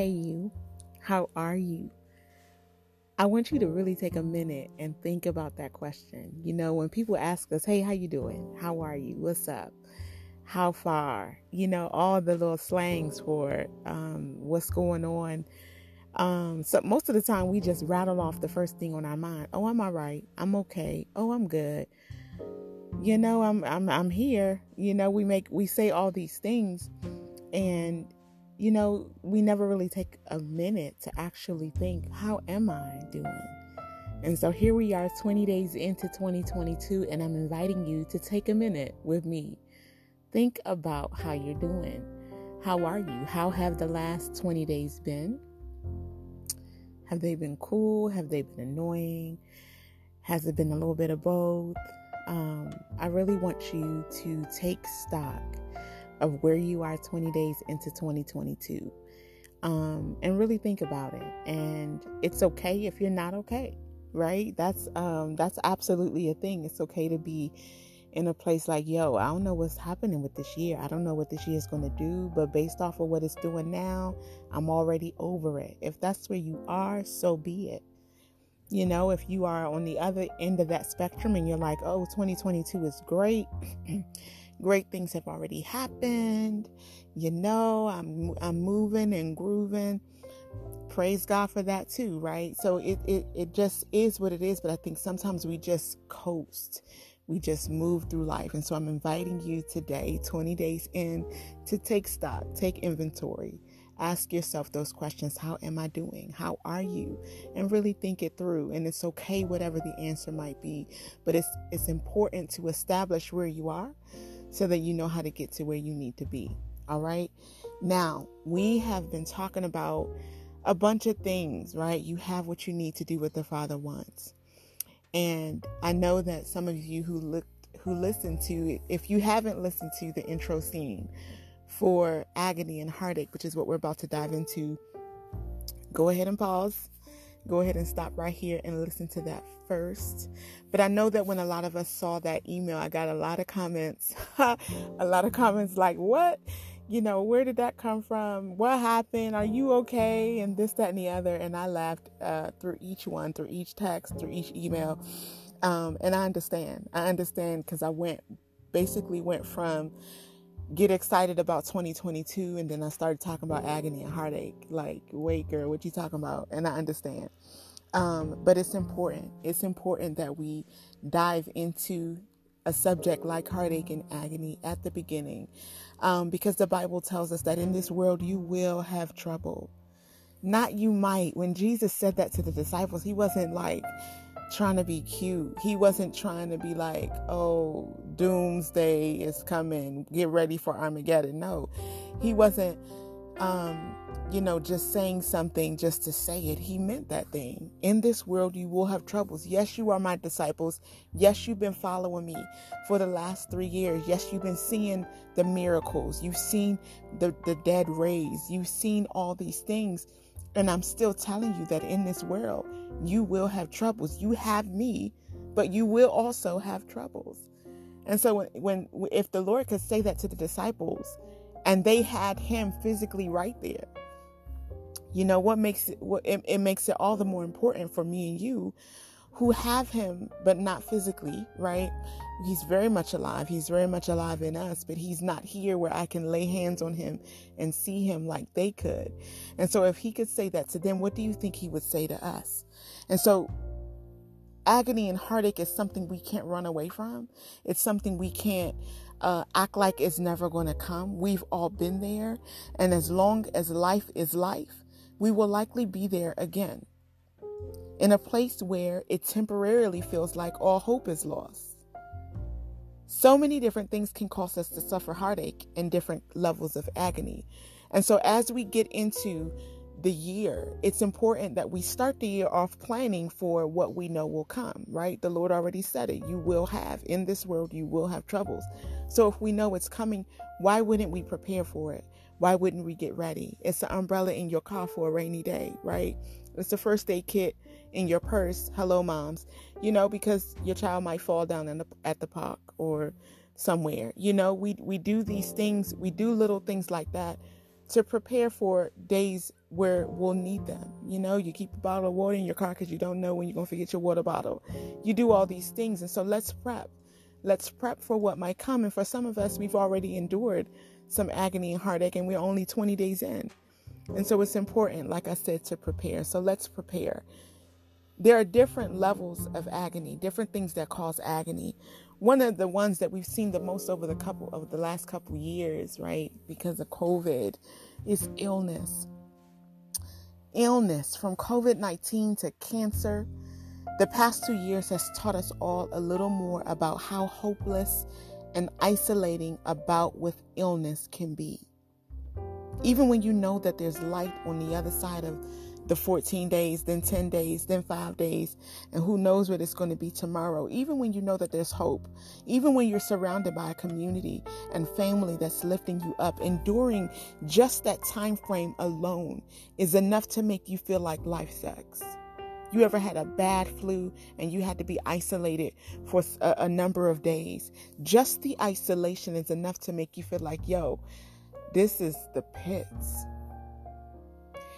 Hey, you. How are you? I want you to really take a minute and think about that question. You know, when people ask us, "Hey, how you doing? How are you? What's up? How far?" You know, all the little slangs for um, what's going on. Um, so most of the time, we just rattle off the first thing on our mind. Oh, I'm all right. I'm okay. Oh, I'm good. You know, I'm I'm I'm here. You know, we make we say all these things, and you know, we never really take a minute to actually think, how am I doing? And so here we are 20 days into 2022, and I'm inviting you to take a minute with me. Think about how you're doing. How are you? How have the last 20 days been? Have they been cool? Have they been annoying? Has it been a little bit of both? Um, I really want you to take stock of where you are 20 days into 2022 um, and really think about it. And it's okay if you're not okay right? That's um, that's absolutely a thing. It's okay to be in a place like yo i don't know what's happening with this year. I don't know what this year is going to do but based off of what it's doing now i'm already over it. If that's where you are so be it. You know if you are on the other end of that spectrum and you're like oh 2022 is great great things have already happened. You know, I'm I'm moving and grooving. Praise God for that too, right? So it, it it just is what it is, but I think sometimes we just coast. We just move through life. And so I'm inviting you today, 20 days in, to take stock, take inventory. Ask yourself those questions. How am I doing? How are you? And really think it through. And it's okay whatever the answer might be, but it's it's important to establish where you are so that you know how to get to where you need to be. All right. Now, we have been talking about a bunch of things, right? You have what you need to do what the Father wants. And I know that some of you who looked who listened to if you haven't listened to the intro scene for agony and heartache, which is what we're about to dive into, go ahead and pause go ahead and stop right here and listen to that first. But I know that when a lot of us saw that email, I got a lot of comments, a lot of comments like, what? You know, where did that come from? What happened? Are you okay? And this, that, and the other. And I laughed uh, through each one, through each text, through each email. Um, and I understand. I understand because I went, basically went from get excited about 2022 and then I started talking about agony and heartache. Like, wait, girl, what you talking about? And I understand. Um, but it's important. It's important that we dive into a subject like heartache and agony at the beginning um, because the Bible tells us that in this world you will have trouble. Not you might. When Jesus said that to the disciples, he wasn't like, trying to be cute. He wasn't trying to be like, oh, doomsday is coming, get ready for Armageddon. No, he wasn't, um, you know, just saying something just to say it. He meant that thing. In this world, you will have troubles. Yes, you are my disciples. Yes, you've been following me for the last three years. Yes, you've been seeing the miracles. You've seen the, the dead raised. You've seen all these things. And I'm still telling you that in this world, you will have troubles. You have me, but you will also have troubles. And so when, when if the Lord could say that to the disciples and they had him physically right there, you know what makes it it, it makes it all the more important for me and you who have him but not physically, right? He's very much alive. He's very much alive in us, but he's not here where I can lay hands on him and see him like they could. And so if he could say that to them, what do you think he would say to us? And so agony and heartache is something we can't run away from. It's something we can't uh, act like it's never going to come. We've all been there. And as long as life is life, we will likely be there again in a place where it temporarily feels like all hope is lost. So many different things can cause us to suffer heartache and different levels of agony. And so, as we get into the year, it's important that we start the year off planning for what we know will come, right? The Lord already said it. You will have, in this world, you will have troubles. So, if we know it's coming, why wouldn't we prepare for it? Why wouldn't we get ready? It's an umbrella in your car for a rainy day, right? It's the first aid kit in your purse. Hello, moms. You know, because your child might fall down the, at the park or somewhere. You know, we we do these things. We do little things like that to prepare for days where we'll need them. You know, you keep a bottle of water in your car because you don't know when you're to forget your water bottle. You do all these things. And so let's prep. Let's prep for what might come. And for some of us, we've already endured some agony and heartache, and we're only 20 days in. And so it's important, like I said, to prepare. So let's prepare. There are different levels of agony, different things that cause agony. One of the ones that we've seen the most over the couple of the last couple years, right, because of COVID, is illness. Illness from COVID 19 to cancer. The past two years has taught us all a little more about how hopeless and isolating a bout with illness can be. Even when you know that there's light on the other side of the 14 days, then 10 days, then five days, and who knows what it's going to be tomorrow. Even when you know that there's hope, even when you're surrounded by a community and family that's lifting you up, enduring just that time frame alone is enough to make you feel like life sucks. You ever had a bad flu and you had to be isolated for a, a number of days? Just the isolation is enough to make you feel like, yo, this is the pits.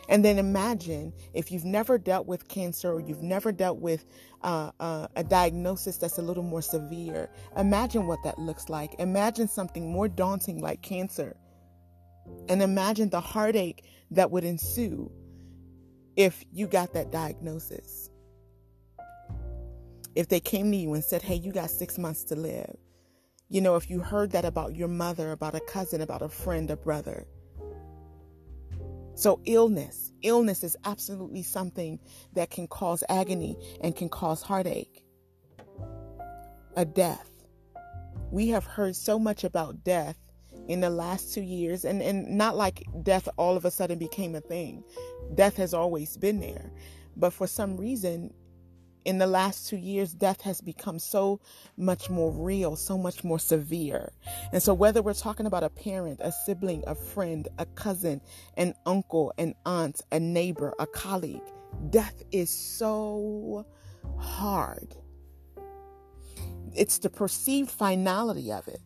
And then imagine if you've never dealt with cancer or you've never dealt with uh, uh, a diagnosis that's a little more severe. Imagine what that looks like. Imagine something more daunting like cancer. And imagine the heartache that would ensue if you got that diagnosis. If they came to you and said, hey, you got six months to live. You know, if you heard that about your mother, about a cousin, about a friend, a brother so, illness, illness is absolutely something that can cause agony and can cause heartache. A death. We have heard so much about death in the last two years, and, and not like death all of a sudden became a thing. Death has always been there. But for some reason, in the last two years, death has become so much more real, so much more severe. And so, whether we're talking about a parent, a sibling, a friend, a cousin, an uncle, an aunt, a neighbor, a colleague, death is so hard. It's the perceived finality of it.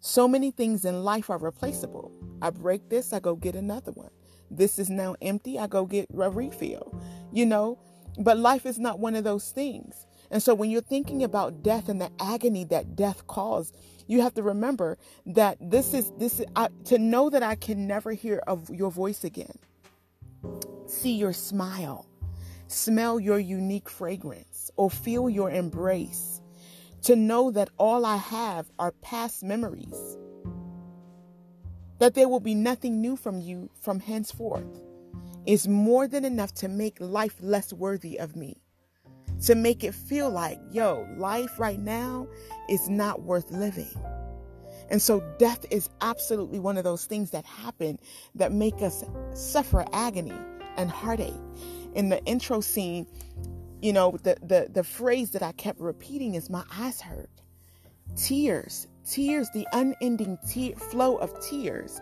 So many things in life are replaceable. I break this, I go get another one. This is now empty, I go get a refill. You know, but life is not one of those things. And so when you're thinking about death and the agony that death caused, you have to remember that this is this is, I, to know that I can never hear of your voice again. See your smile, smell your unique fragrance, or feel your embrace. To know that all I have are past memories. That there will be nothing new from you from henceforth is more than enough to make life less worthy of me. To make it feel like, yo, life right now is not worth living. And so death is absolutely one of those things that happen that make us suffer agony and heartache. In the intro scene, you know, the, the, the phrase that I kept repeating is my eyes hurt. Tears, tears, the unending te- flow of tears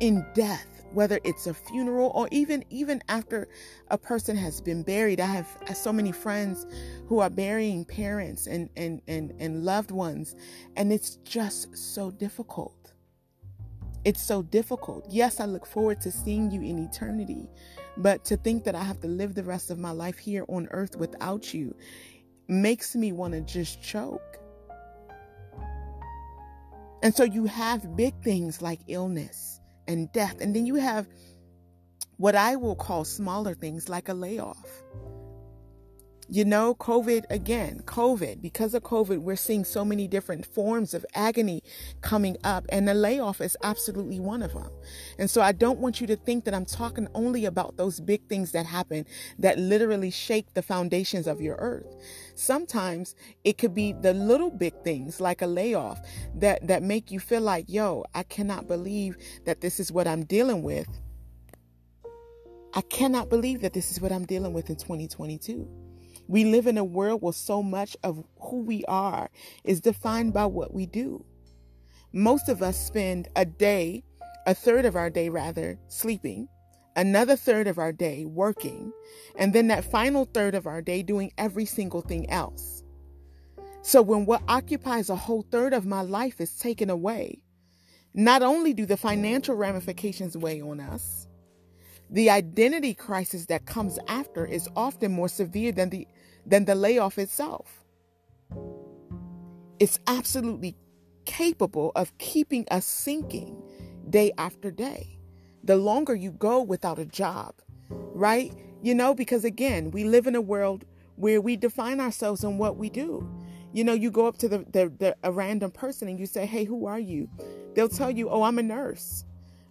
in death whether it's a funeral or even even after a person has been buried. I have so many friends who are burying parents and and and, and loved ones and it's just so difficult. It's so difficult. Yes i look forward to seeing you in eternity but to think that i have to live the rest of my life here on earth without you makes me want to just choke. And so you have big things like illness and death. And then you have what I will call smaller things like a layoff. You know, COVID again, COVID, because of COVID, we're seeing so many different forms of agony coming up, and the layoff is absolutely one of them. And so I don't want you to think that I'm talking only about those big things that happen that literally shake the foundations of your earth. Sometimes it could be the little big things like a layoff that, that make you feel like, yo, I cannot believe that this is what I'm dealing with. I cannot believe that this is what I'm dealing with in 2022. We live in a world where so much of who we are is defined by what we do. Most of us spend a day, a third of our day rather, sleeping, another third of our day working, and then that final third of our day doing every single thing else. So when what occupies a whole third of my life is taken away, Not only do the financial ramifications weigh on us, the identity crisis that comes after is often more severe than the than the layoff itself. It's absolutely capable of keeping us sinking day after day. The longer you go without a job, right? You know, because again, we live in a world where we define ourselves on what we do. You know, you go up to the, the, the, a random person and you say, "Hey, who are you?" They'll tell you, "Oh, I'm a nurse."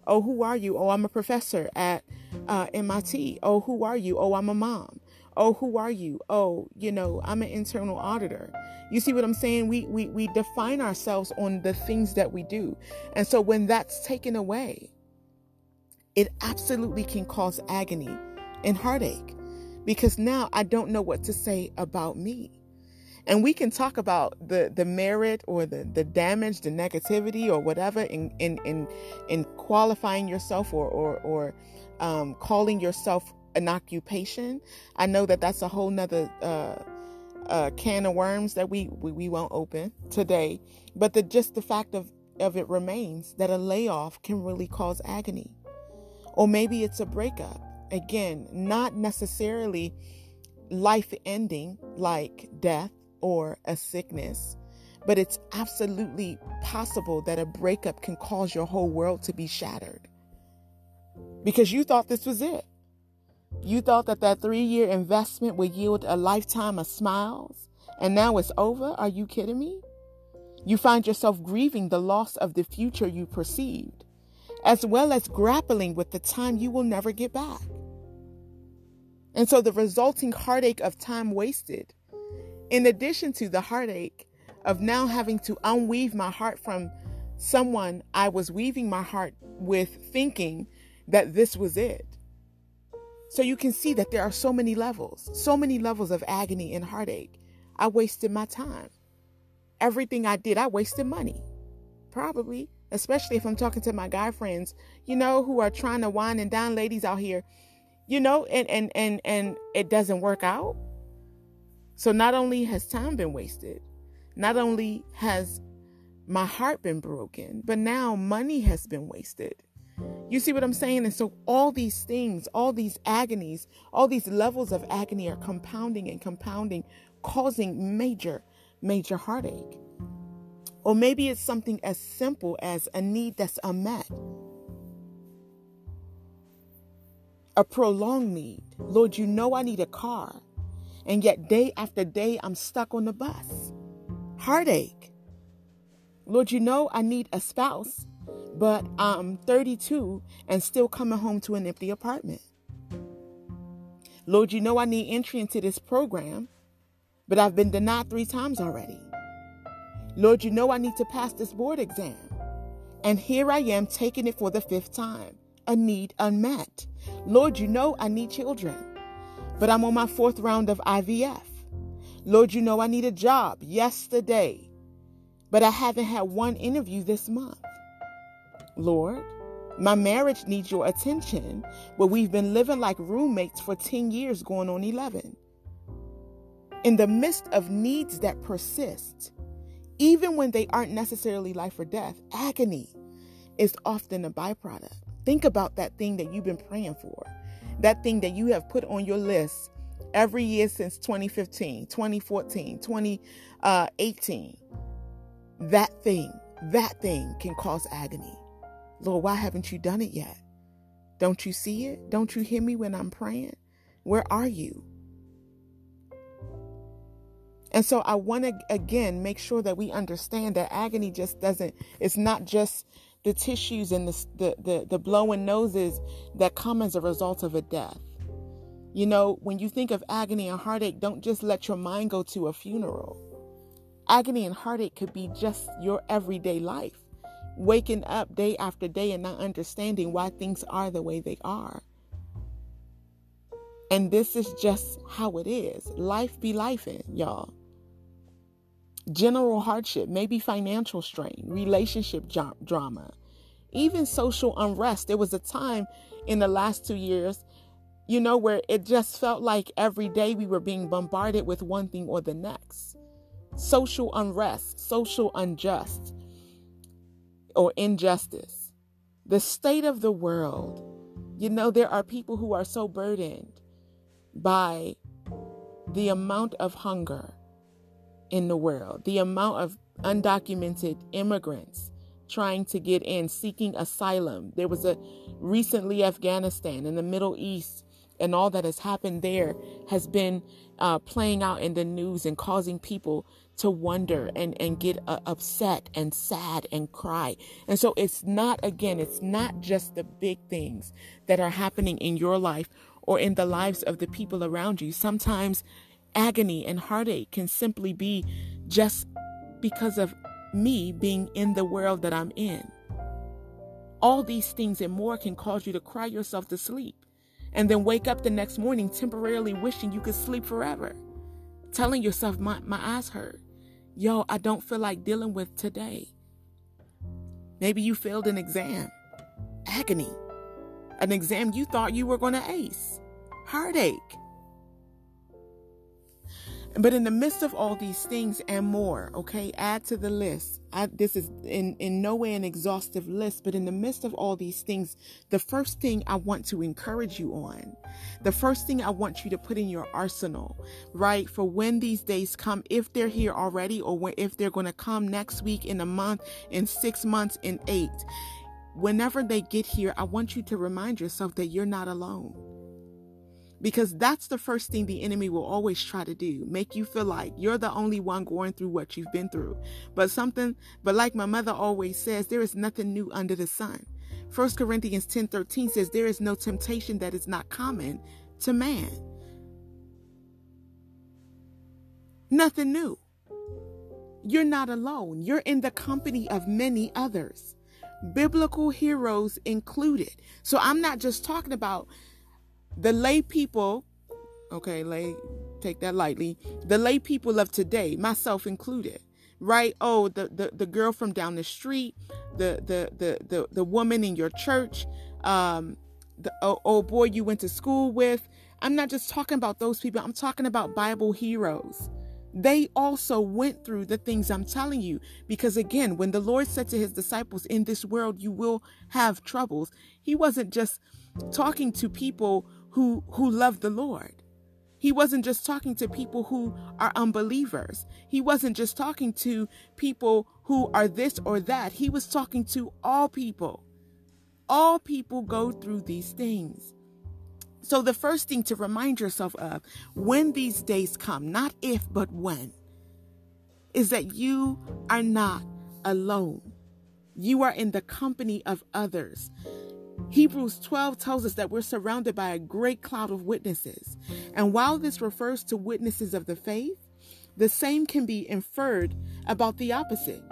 "Oh, who are you?" "Oh, I'm a professor at uh, MIT." "Oh, who are you?" "Oh, I'm a mom." "Oh, who are you?" "Oh, you know, I'm an internal auditor." You see what I'm saying? We we we define ourselves on the things that we do, and so when that's taken away, it absolutely can cause agony and heartache because now I don't know what to say about me and we can talk about the the merit or the the damage the negativity or whatever in in in, in qualifying yourself or or, or um, calling yourself an occupation. I know that that's a whole nother uh, uh, can of worms that we, we we won't open today. But the just the fact of of it remains that a layoff can really cause agony. Or maybe it's a breakup. Again not necessarily life ending like death or a sickness, but it's absolutely possible that a breakup can cause your whole world to be shattered because you thought this was it. You thought that that three year investment would yield a lifetime of smiles, and now it's over? Are you kidding me? You find yourself grieving the loss of the future you perceived, as well as grappling with the time you will never get back. And so the resulting heartache of time wasted in addition to the heartache of now having to unweave my heart from someone I was weaving my heart with, thinking that this was it. So you can see that there are so many levels, so many levels of agony and heartache. I wasted my time. Everything I did, I wasted money. Probably, especially if I'm talking to my guy friends, you know, who are trying to wine and dine ladies out here, you know, and and and and it doesn't work out. So not only has time been wasted, not only has my heart been broken, but now money has been wasted. You see what I'm saying? And so all these things, all these agonies, all these levels of agony are compounding and compounding, causing major, major heartache. Or maybe it's something as simple as a need that's unmet. A prolonged need. Lord, you know I need a car. And yet, day after day, I'm stuck on the bus. Heartache. Lord, you know I need a spouse, but I'm 32 and still coming home to an empty apartment. Lord, you know I need entry into this program, but I've been denied three times already. Lord, you know I need to pass this board exam. And here I am taking it for the fifth time. A need unmet. Lord, you know I need children but I'm on my fourth round of IVF. Lord, you know I need a job yesterday, but I haven't had one interview this month. Lord, my marriage needs your attention, but we've been living like roommates for 10 years, going on 11. In the midst of needs that persist, even when they aren't necessarily life or death, agony is often a byproduct. Think about that thing that you've been praying for that thing that you have put on your list every year since 2015, 2014, 2018, that thing, that thing can cause agony. Lord, why haven't you done it yet? Don't you see it? Don't you hear me when I'm praying? Where are you? And so I want to again make sure that we understand that agony just doesn't, it's not just the tissues and the, the, the, the blowing noses that come as a result of a death. You know, when you think of agony and heartache, don't just let your mind go to a funeral. Agony and heartache could be just your everyday life, waking up day after day and not understanding why things are the way they are. And this is just how it is. Life be life in, y'all general hardship, maybe financial strain, relationship drama, even social unrest. There was a time in the last two years, you know, where it just felt like every day we were being bombarded with one thing or the next. Social unrest, social unjust. or injustice, the state of the world. You know, there are people who are so burdened by the amount of hunger in the world, the amount of undocumented immigrants trying to get in, seeking asylum. There was a recently Afghanistan in the Middle East, and all that has happened there has been uh, playing out in the news and causing people to wonder and, and get uh, upset and sad and cry. And so it's not, again, it's not just the big things that are happening in your life or in the lives of the people around you. Sometimes agony and heartache can simply be just because of me being in the world that I'm in. All these things and more can cause you to cry yourself to sleep and then wake up the next morning temporarily wishing you could sleep forever. Telling yourself, my, my eyes hurt. Yo, I don't feel like dealing with today. Maybe you failed an exam. Agony. An exam you thought you were going to ace. Heartache. But in the midst of all these things and more, okay, add to the list. I, this is in, in no way an exhaustive list, but in the midst of all these things, the first thing I want to encourage you on, the first thing I want you to put in your arsenal, right, for when these days come, if they're here already, or when, if they're going to come next week, in a month, in six months, in eight, whenever they get here, I want you to remind yourself that you're not alone because that's the first thing the enemy will always try to do make you feel like you're the only one going through what you've been through. But something but like my mother always says there is nothing new under the sun. 1 corinthians 10 13 says there is no temptation that is not common to man. Nothing new. You're not alone. You're in the company of many others. Biblical heroes included. So i'm not just talking about the lay people, okay, lay, take that lightly, the lay people of today, myself included, right? Oh, the, the, the girl from down the street, the, the, the, the, the woman in your church, um, the oh, oh boy you went to school with. I'm not just talking about those people, I'm talking about Bible heroes. They also went through the things I'm telling you. Because again, when the Lord said to his disciples, In this world you will have troubles, he wasn't just talking to people who who love the Lord. He wasn't just talking to people who are unbelievers. He wasn't just talking to people who are this or that. He was talking to all people. All people go through these things. So, the first thing to remind yourself of when these days come, not if, but when, is that you are not alone. You are in the company of others. Hebrews 12 tells us that we're surrounded by a great cloud of witnesses. And while this refers to witnesses of the faith, the same can be inferred about the opposite.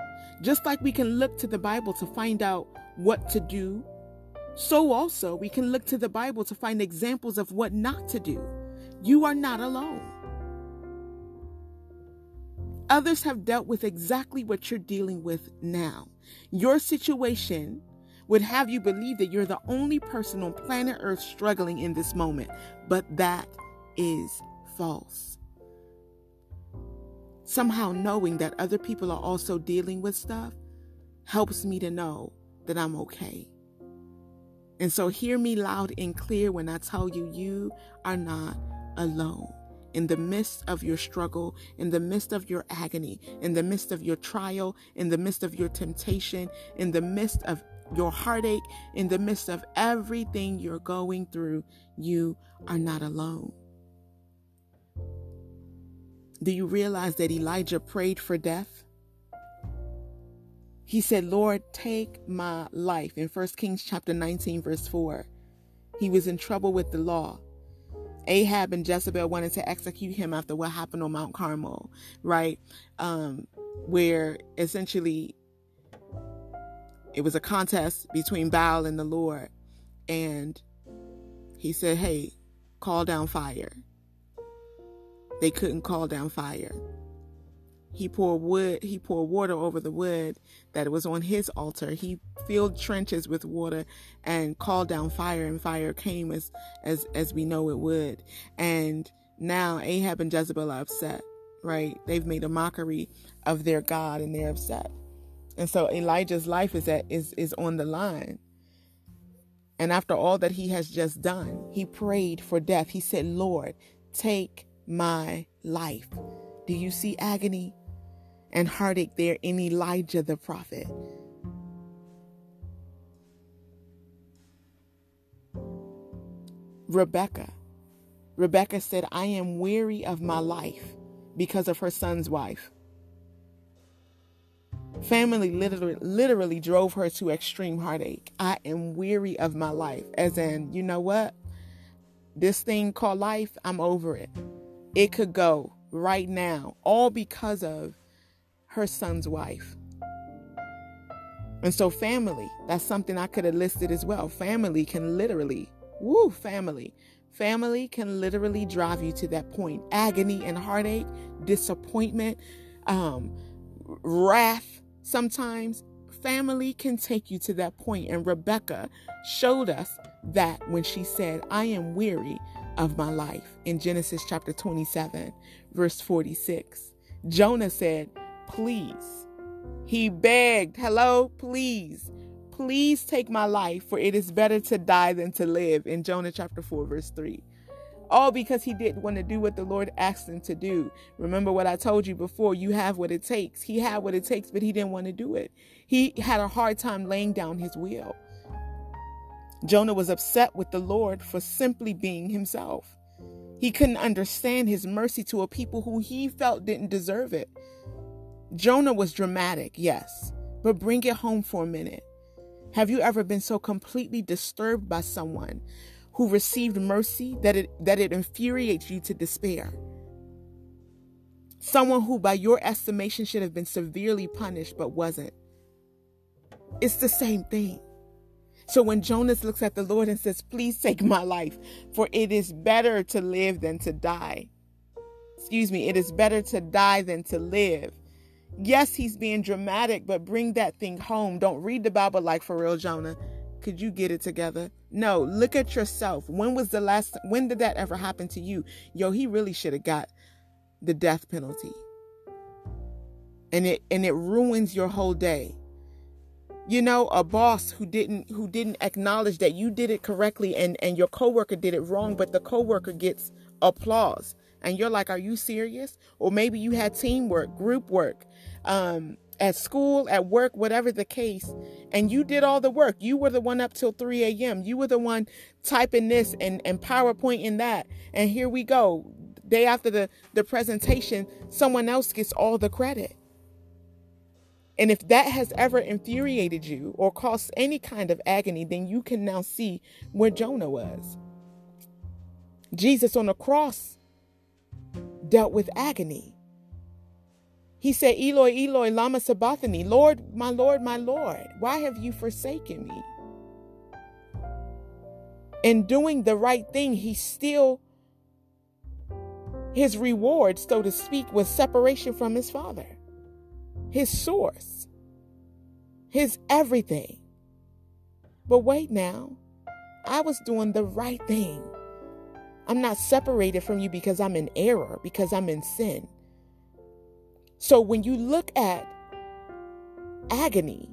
Just like we can look to the Bible to find out what to do, so also we can look to the Bible to find examples of what not to do. You are not alone. Others have dealt with exactly what you're dealing with now. Your situation would have you believe that you're the only person on planet Earth struggling in this moment. But that is false. Somehow knowing that other people are also dealing with stuff helps me to know that I'm okay. And so hear me loud and clear when I tell you, you are not alone. In the midst of your struggle, in the midst of your agony, in the midst of your trial, in the midst of your temptation, in the midst of your heartache, in the midst of everything you're going through, you are not alone. Do you realize that Elijah prayed for death? He said, Lord, take my life. In 1 Kings chapter 19, verse 4, he was in trouble with the law. Ahab and Jezebel wanted to execute him after what happened on Mount Carmel, right? Um, where essentially it was a contest between Baal and the Lord. And he said, Hey, call down fire. They couldn't call down fire. He poured wood, he poured water over the wood that was on his altar. He filled trenches with water and called down fire, and fire came as as as we know it would. And now Ahab and Jezebel are upset, right? They've made a mockery of their God and they're upset. And so Elijah's life is at is is on the line. And after all that he has just done, he prayed for death. He said, "Lord, take my life." Do you see agony and heartache there in Elijah the prophet? Rebecca. Rebecca said, I am weary of my life because of her son's wife. Family literally, literally drove her to extreme heartache. I am weary of my life. As in, you know what? This thing called life, I'm over it. It could go right now, all because of her son's wife. And so, family, that's something I could have listed as well. Family can literally Woo, family. Family can literally drive you to that point. Agony and heartache, disappointment, um, wrath sometimes. Family can take you to that. And Rebecca showed us that when she said, I am weary of my life in Genesis chapter 27, verse 46. Jonah said, Please. He begged, Hello, please Please take my life, for it is better to die than to live. In Jonah chapter 4, verse 3. All because he didn't want to do what the Lord asked him to do. Remember what I told you before you have what it takes. He had what it takes, but he didn't want to do it. He had a hard time laying down his will. Jonah was upset with the Lord for simply being himself. He couldn't understand his mercy to a people who he felt didn't deserve it. Jonah was dramatic, yes, but bring it home for a minute. Have you ever been so completely disturbed by someone who received mercy that it that it infuriates you to despair? Someone who by your estimation should have been severely punished but wasn't. It's the same thing. So when Jonas looks at the Lord and says, "Please take my life, for it is better to live than to die." Excuse me, it is better to die than to live. Yes, he's being dramatic, but bring that thing home. Don't read the Bible like for real, Jonah. Could you get it together? No, look at yourself. When was the last when did that ever happen to you? Yo, he really should have got the death penalty. And it and it ruins your whole day. You know, a boss who didn't who didn't acknowledge that you did it correctly and and your coworker did it wrong, but the coworker gets applause and you're like, are you serious? Or maybe you had teamwork, group work, um, at school, at work, whatever the case, and you did all the work. You were the one up till 3 a.m. You were the one typing this and, and PowerPoint in that. And here we go. Day after the, the presentation, someone else gets all the credit. And if that has ever infuriated you or caused any kind of agony, then you can now see where Jonah was. Jesus on the cross dealt with agony. He said, Eloi, Eloi, Lama Sabachthani, Lord, my Lord, my Lord, why have you forsaken me? In doing the right thing, he still, his reward, so to speak, was separation from his father, his source, his everything. But wait now, I was doing the right thing. I'm not separated from you because I'm in error, because I'm in sin. So when you look at agony,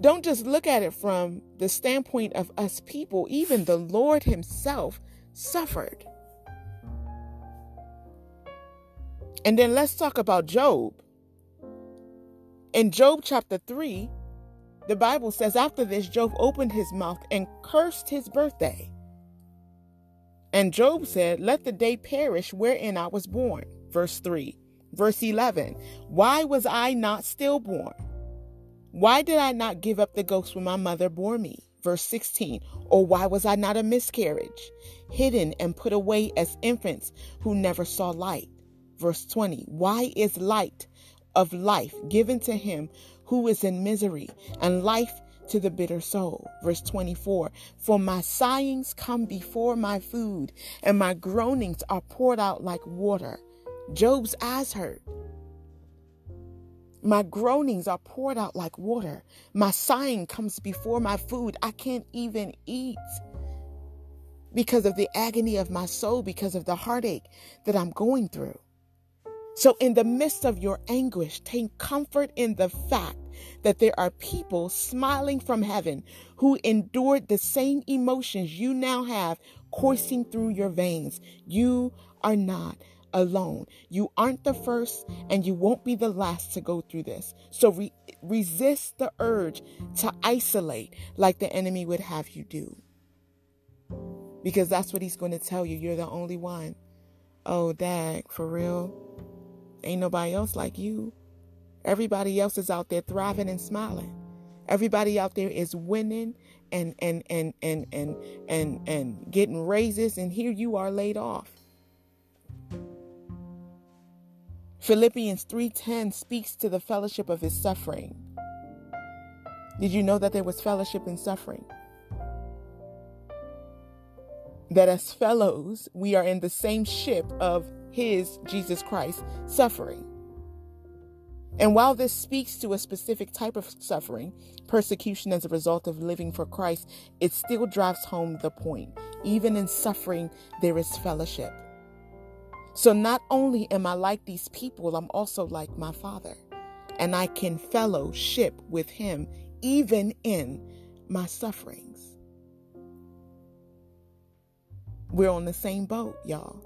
don't just look at it from the standpoint of us people. Even the Lord Himself suffered. And then let's talk about Job. In Job chapter 3, the Bible says, After this, Job opened his mouth and cursed his birthday. And Job said, Let the day perish wherein I was born. Verse 3. Verse 11. Why was I not stillborn? Why did I not give up the ghost when my mother bore me? Verse 16. Or why was I not a miscarriage, hidden and put away as infants who never saw light? Verse 20. Why is light of life given to him who is in misery, and life to the bitter soul. Verse 24 For my sighings come before my food, and my groanings are poured out like water. Job's eyes hurt. My groanings are poured out like water. My sighing comes before my food. I can't even eat because of the agony of my soul, because of the heartache that I'm going through. So, in the midst of your anguish, take comfort in the fact that there are people smiling from heaven who endured the same emotions you now have coursing through your veins. You are not alone. You aren't the first and you won't be the last to go through this. So re- resist the urge to isolate like the enemy would have you do. Because that's what he's going to tell you. You're the only one. Oh, dag, for real? Ain't nobody else like you. Everybody else is out there thriving and smiling. Everybody out there is winning and and and and and and and getting raises and here you are laid off. Philippians 3:10 speaks to the fellowship of his suffering. Did you know that there was fellowship in suffering? That as fellows, we are in the same ship of his Jesus Christ suffering. And while this speaks to a specific type of suffering, persecution as a result of living for Christ, it still drives home the point. Even in suffering, there is fellowship. So not only am I like these people, I'm also like my Father. And I can fellowship with Him even in my sufferings. We're on the same boat, y'all.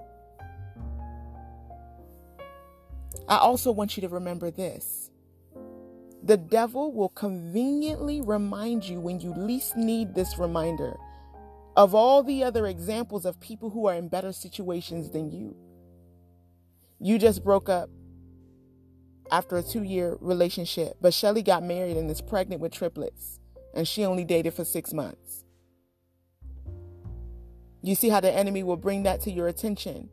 I also want you to remember this. The devil will conveniently remind you when you least need this reminder of all the other examples of people who are in better situations than you. You just broke up after a two year relationship, but Shelly got married and is pregnant with triplets, and she only dated for six months. You see how the enemy will bring that to your attention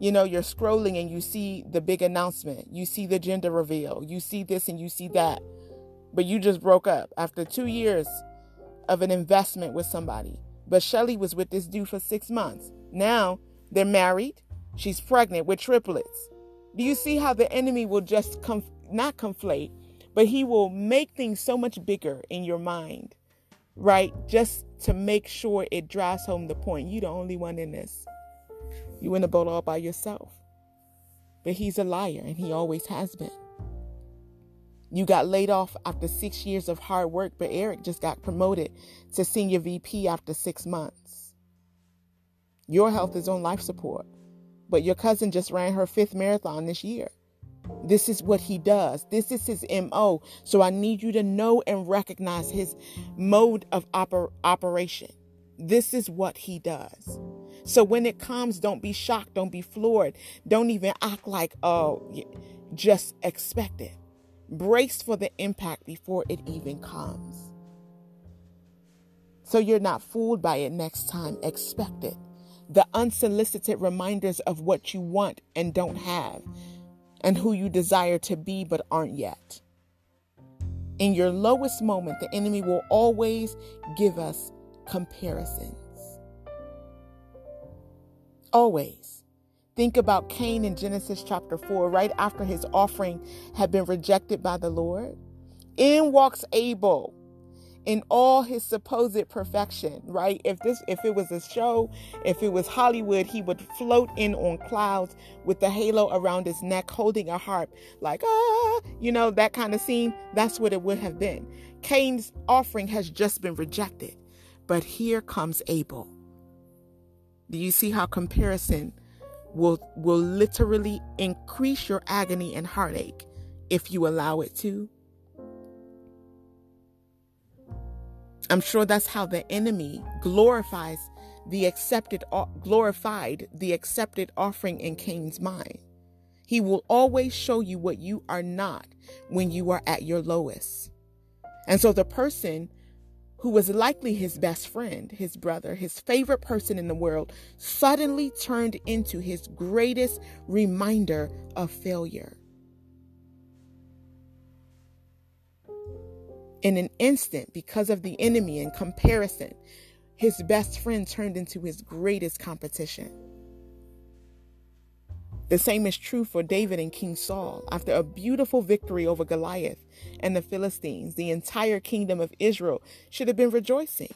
you know, you're scrolling and you see the big announcement, you see the gender reveal, you see this and you see that, but you just broke up after two years of an investment with somebody. But Shelly was with this dude for six months. Now they're married, she's pregnant with triplets. Do you see how the enemy will just conf- not conflate, but he will make things so much bigger in your mind, right? Just to make sure it drives home the point. You're the only one in this. You in the boat all by yourself. But he's a liar, and he always has been. You got laid off after six years of hard work, but Eric just got promoted to senior VP after six months. Your health is on life support, but your cousin just ran her fifth marathon this year. This is what he does. This is his MO. So I need you to know and recognize his mode of oper- operation. This is what he does. So when it comes, don't be shocked, don't be floored, don't even act like, oh, just expect it. Brace for the impact before it even comes. So you're not fooled by it next time. Expect it. The unsolicited reminders of what you want and don't have, and who you desire to be but aren't yet. In your lowest moment, the enemy will always give us comparisons. Always. Think about Cain in Genesis chapter 4, right after his offering had been rejected by the Lord. In walks Abel in all his supposed perfection, right? If this if it was a show, if it was Hollywood, he would float in on clouds with the halo around his neck holding a harp like ah, you know, that kind of scene. That's what it would have been. Cain's offering has just been rejected. But here comes Abel do you see how comparison will will literally increase your agony and heartache if you allow it to? I'm sure that's how the enemy glorifies the accepted uh, glorified the accepted offering in Cain's mind. He will always show you what you are not when you are at your lowest. And so the person who was likely his best friend, his brother, his favorite person in the world, suddenly turned into his greatest reminder of failure. In an instant, because of the enemy and comparison, his best friend turned into his greatest competition. The same is true for David and King Saul. After a beautiful victory over Goliath and the Philistines, the entire kingdom of Israel should have been rejoicing.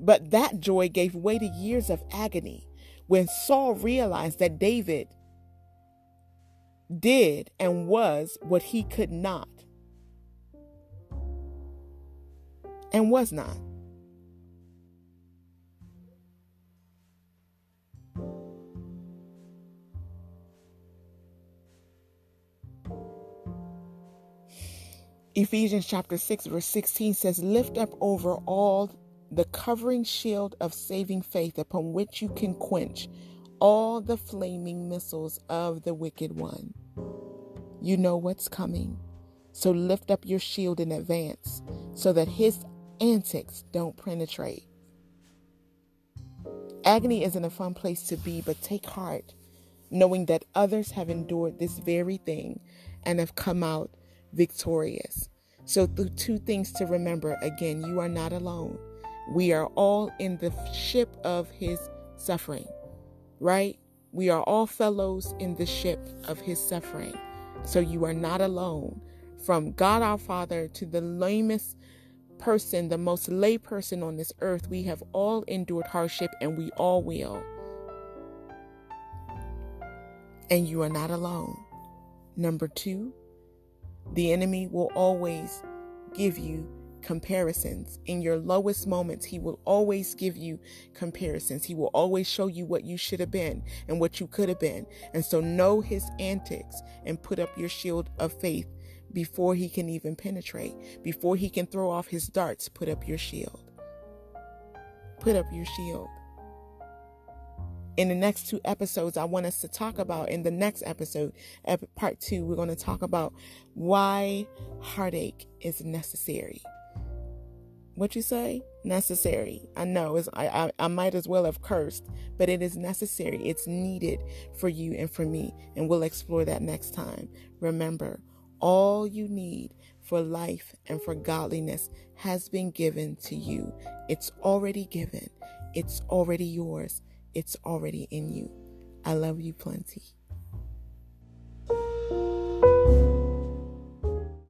But that joy gave way to years of agony when Saul realized that David did and was what he could not and was not. Ephesians chapter 6, verse 16 says, Lift up over all the covering shield of saving faith upon which you can quench all the flaming missiles of the wicked one. You know what's coming, so lift up your shield in advance so that his antics don't penetrate. Agony isn't a fun place to be, but take heart knowing that others have endured this very thing and have come out victorious. So, the two things to remember again, you are not alone. We are all in the ship of his suffering, right? We are all fellows in the ship of his suffering. So, you are not alone. From God our Father to the lamest person, the most lay person on this earth, we have all endured hardship and we all will. And you are not alone. Number two, the enemy will always give you comparisons. In your lowest moments, he will always give you comparisons. He will always show you what you should have been and what you could have been. And so know his antics and put up your shield of faith before he can even penetrate. Before he can throw off his darts, put up your shield. Put up your shield in the next two episodes, I want us to talk about in the next episode, part two, we're going to talk about why heartache is necessary. What you say? Necessary. I know it's, I, I, I might as well have cursed, but it is necessary. It's needed for you and for me. And we'll explore that next time. Remember, all you need for life and for godliness has been given to you. It's already given. It's already yours. It's already in you. I love you plenty.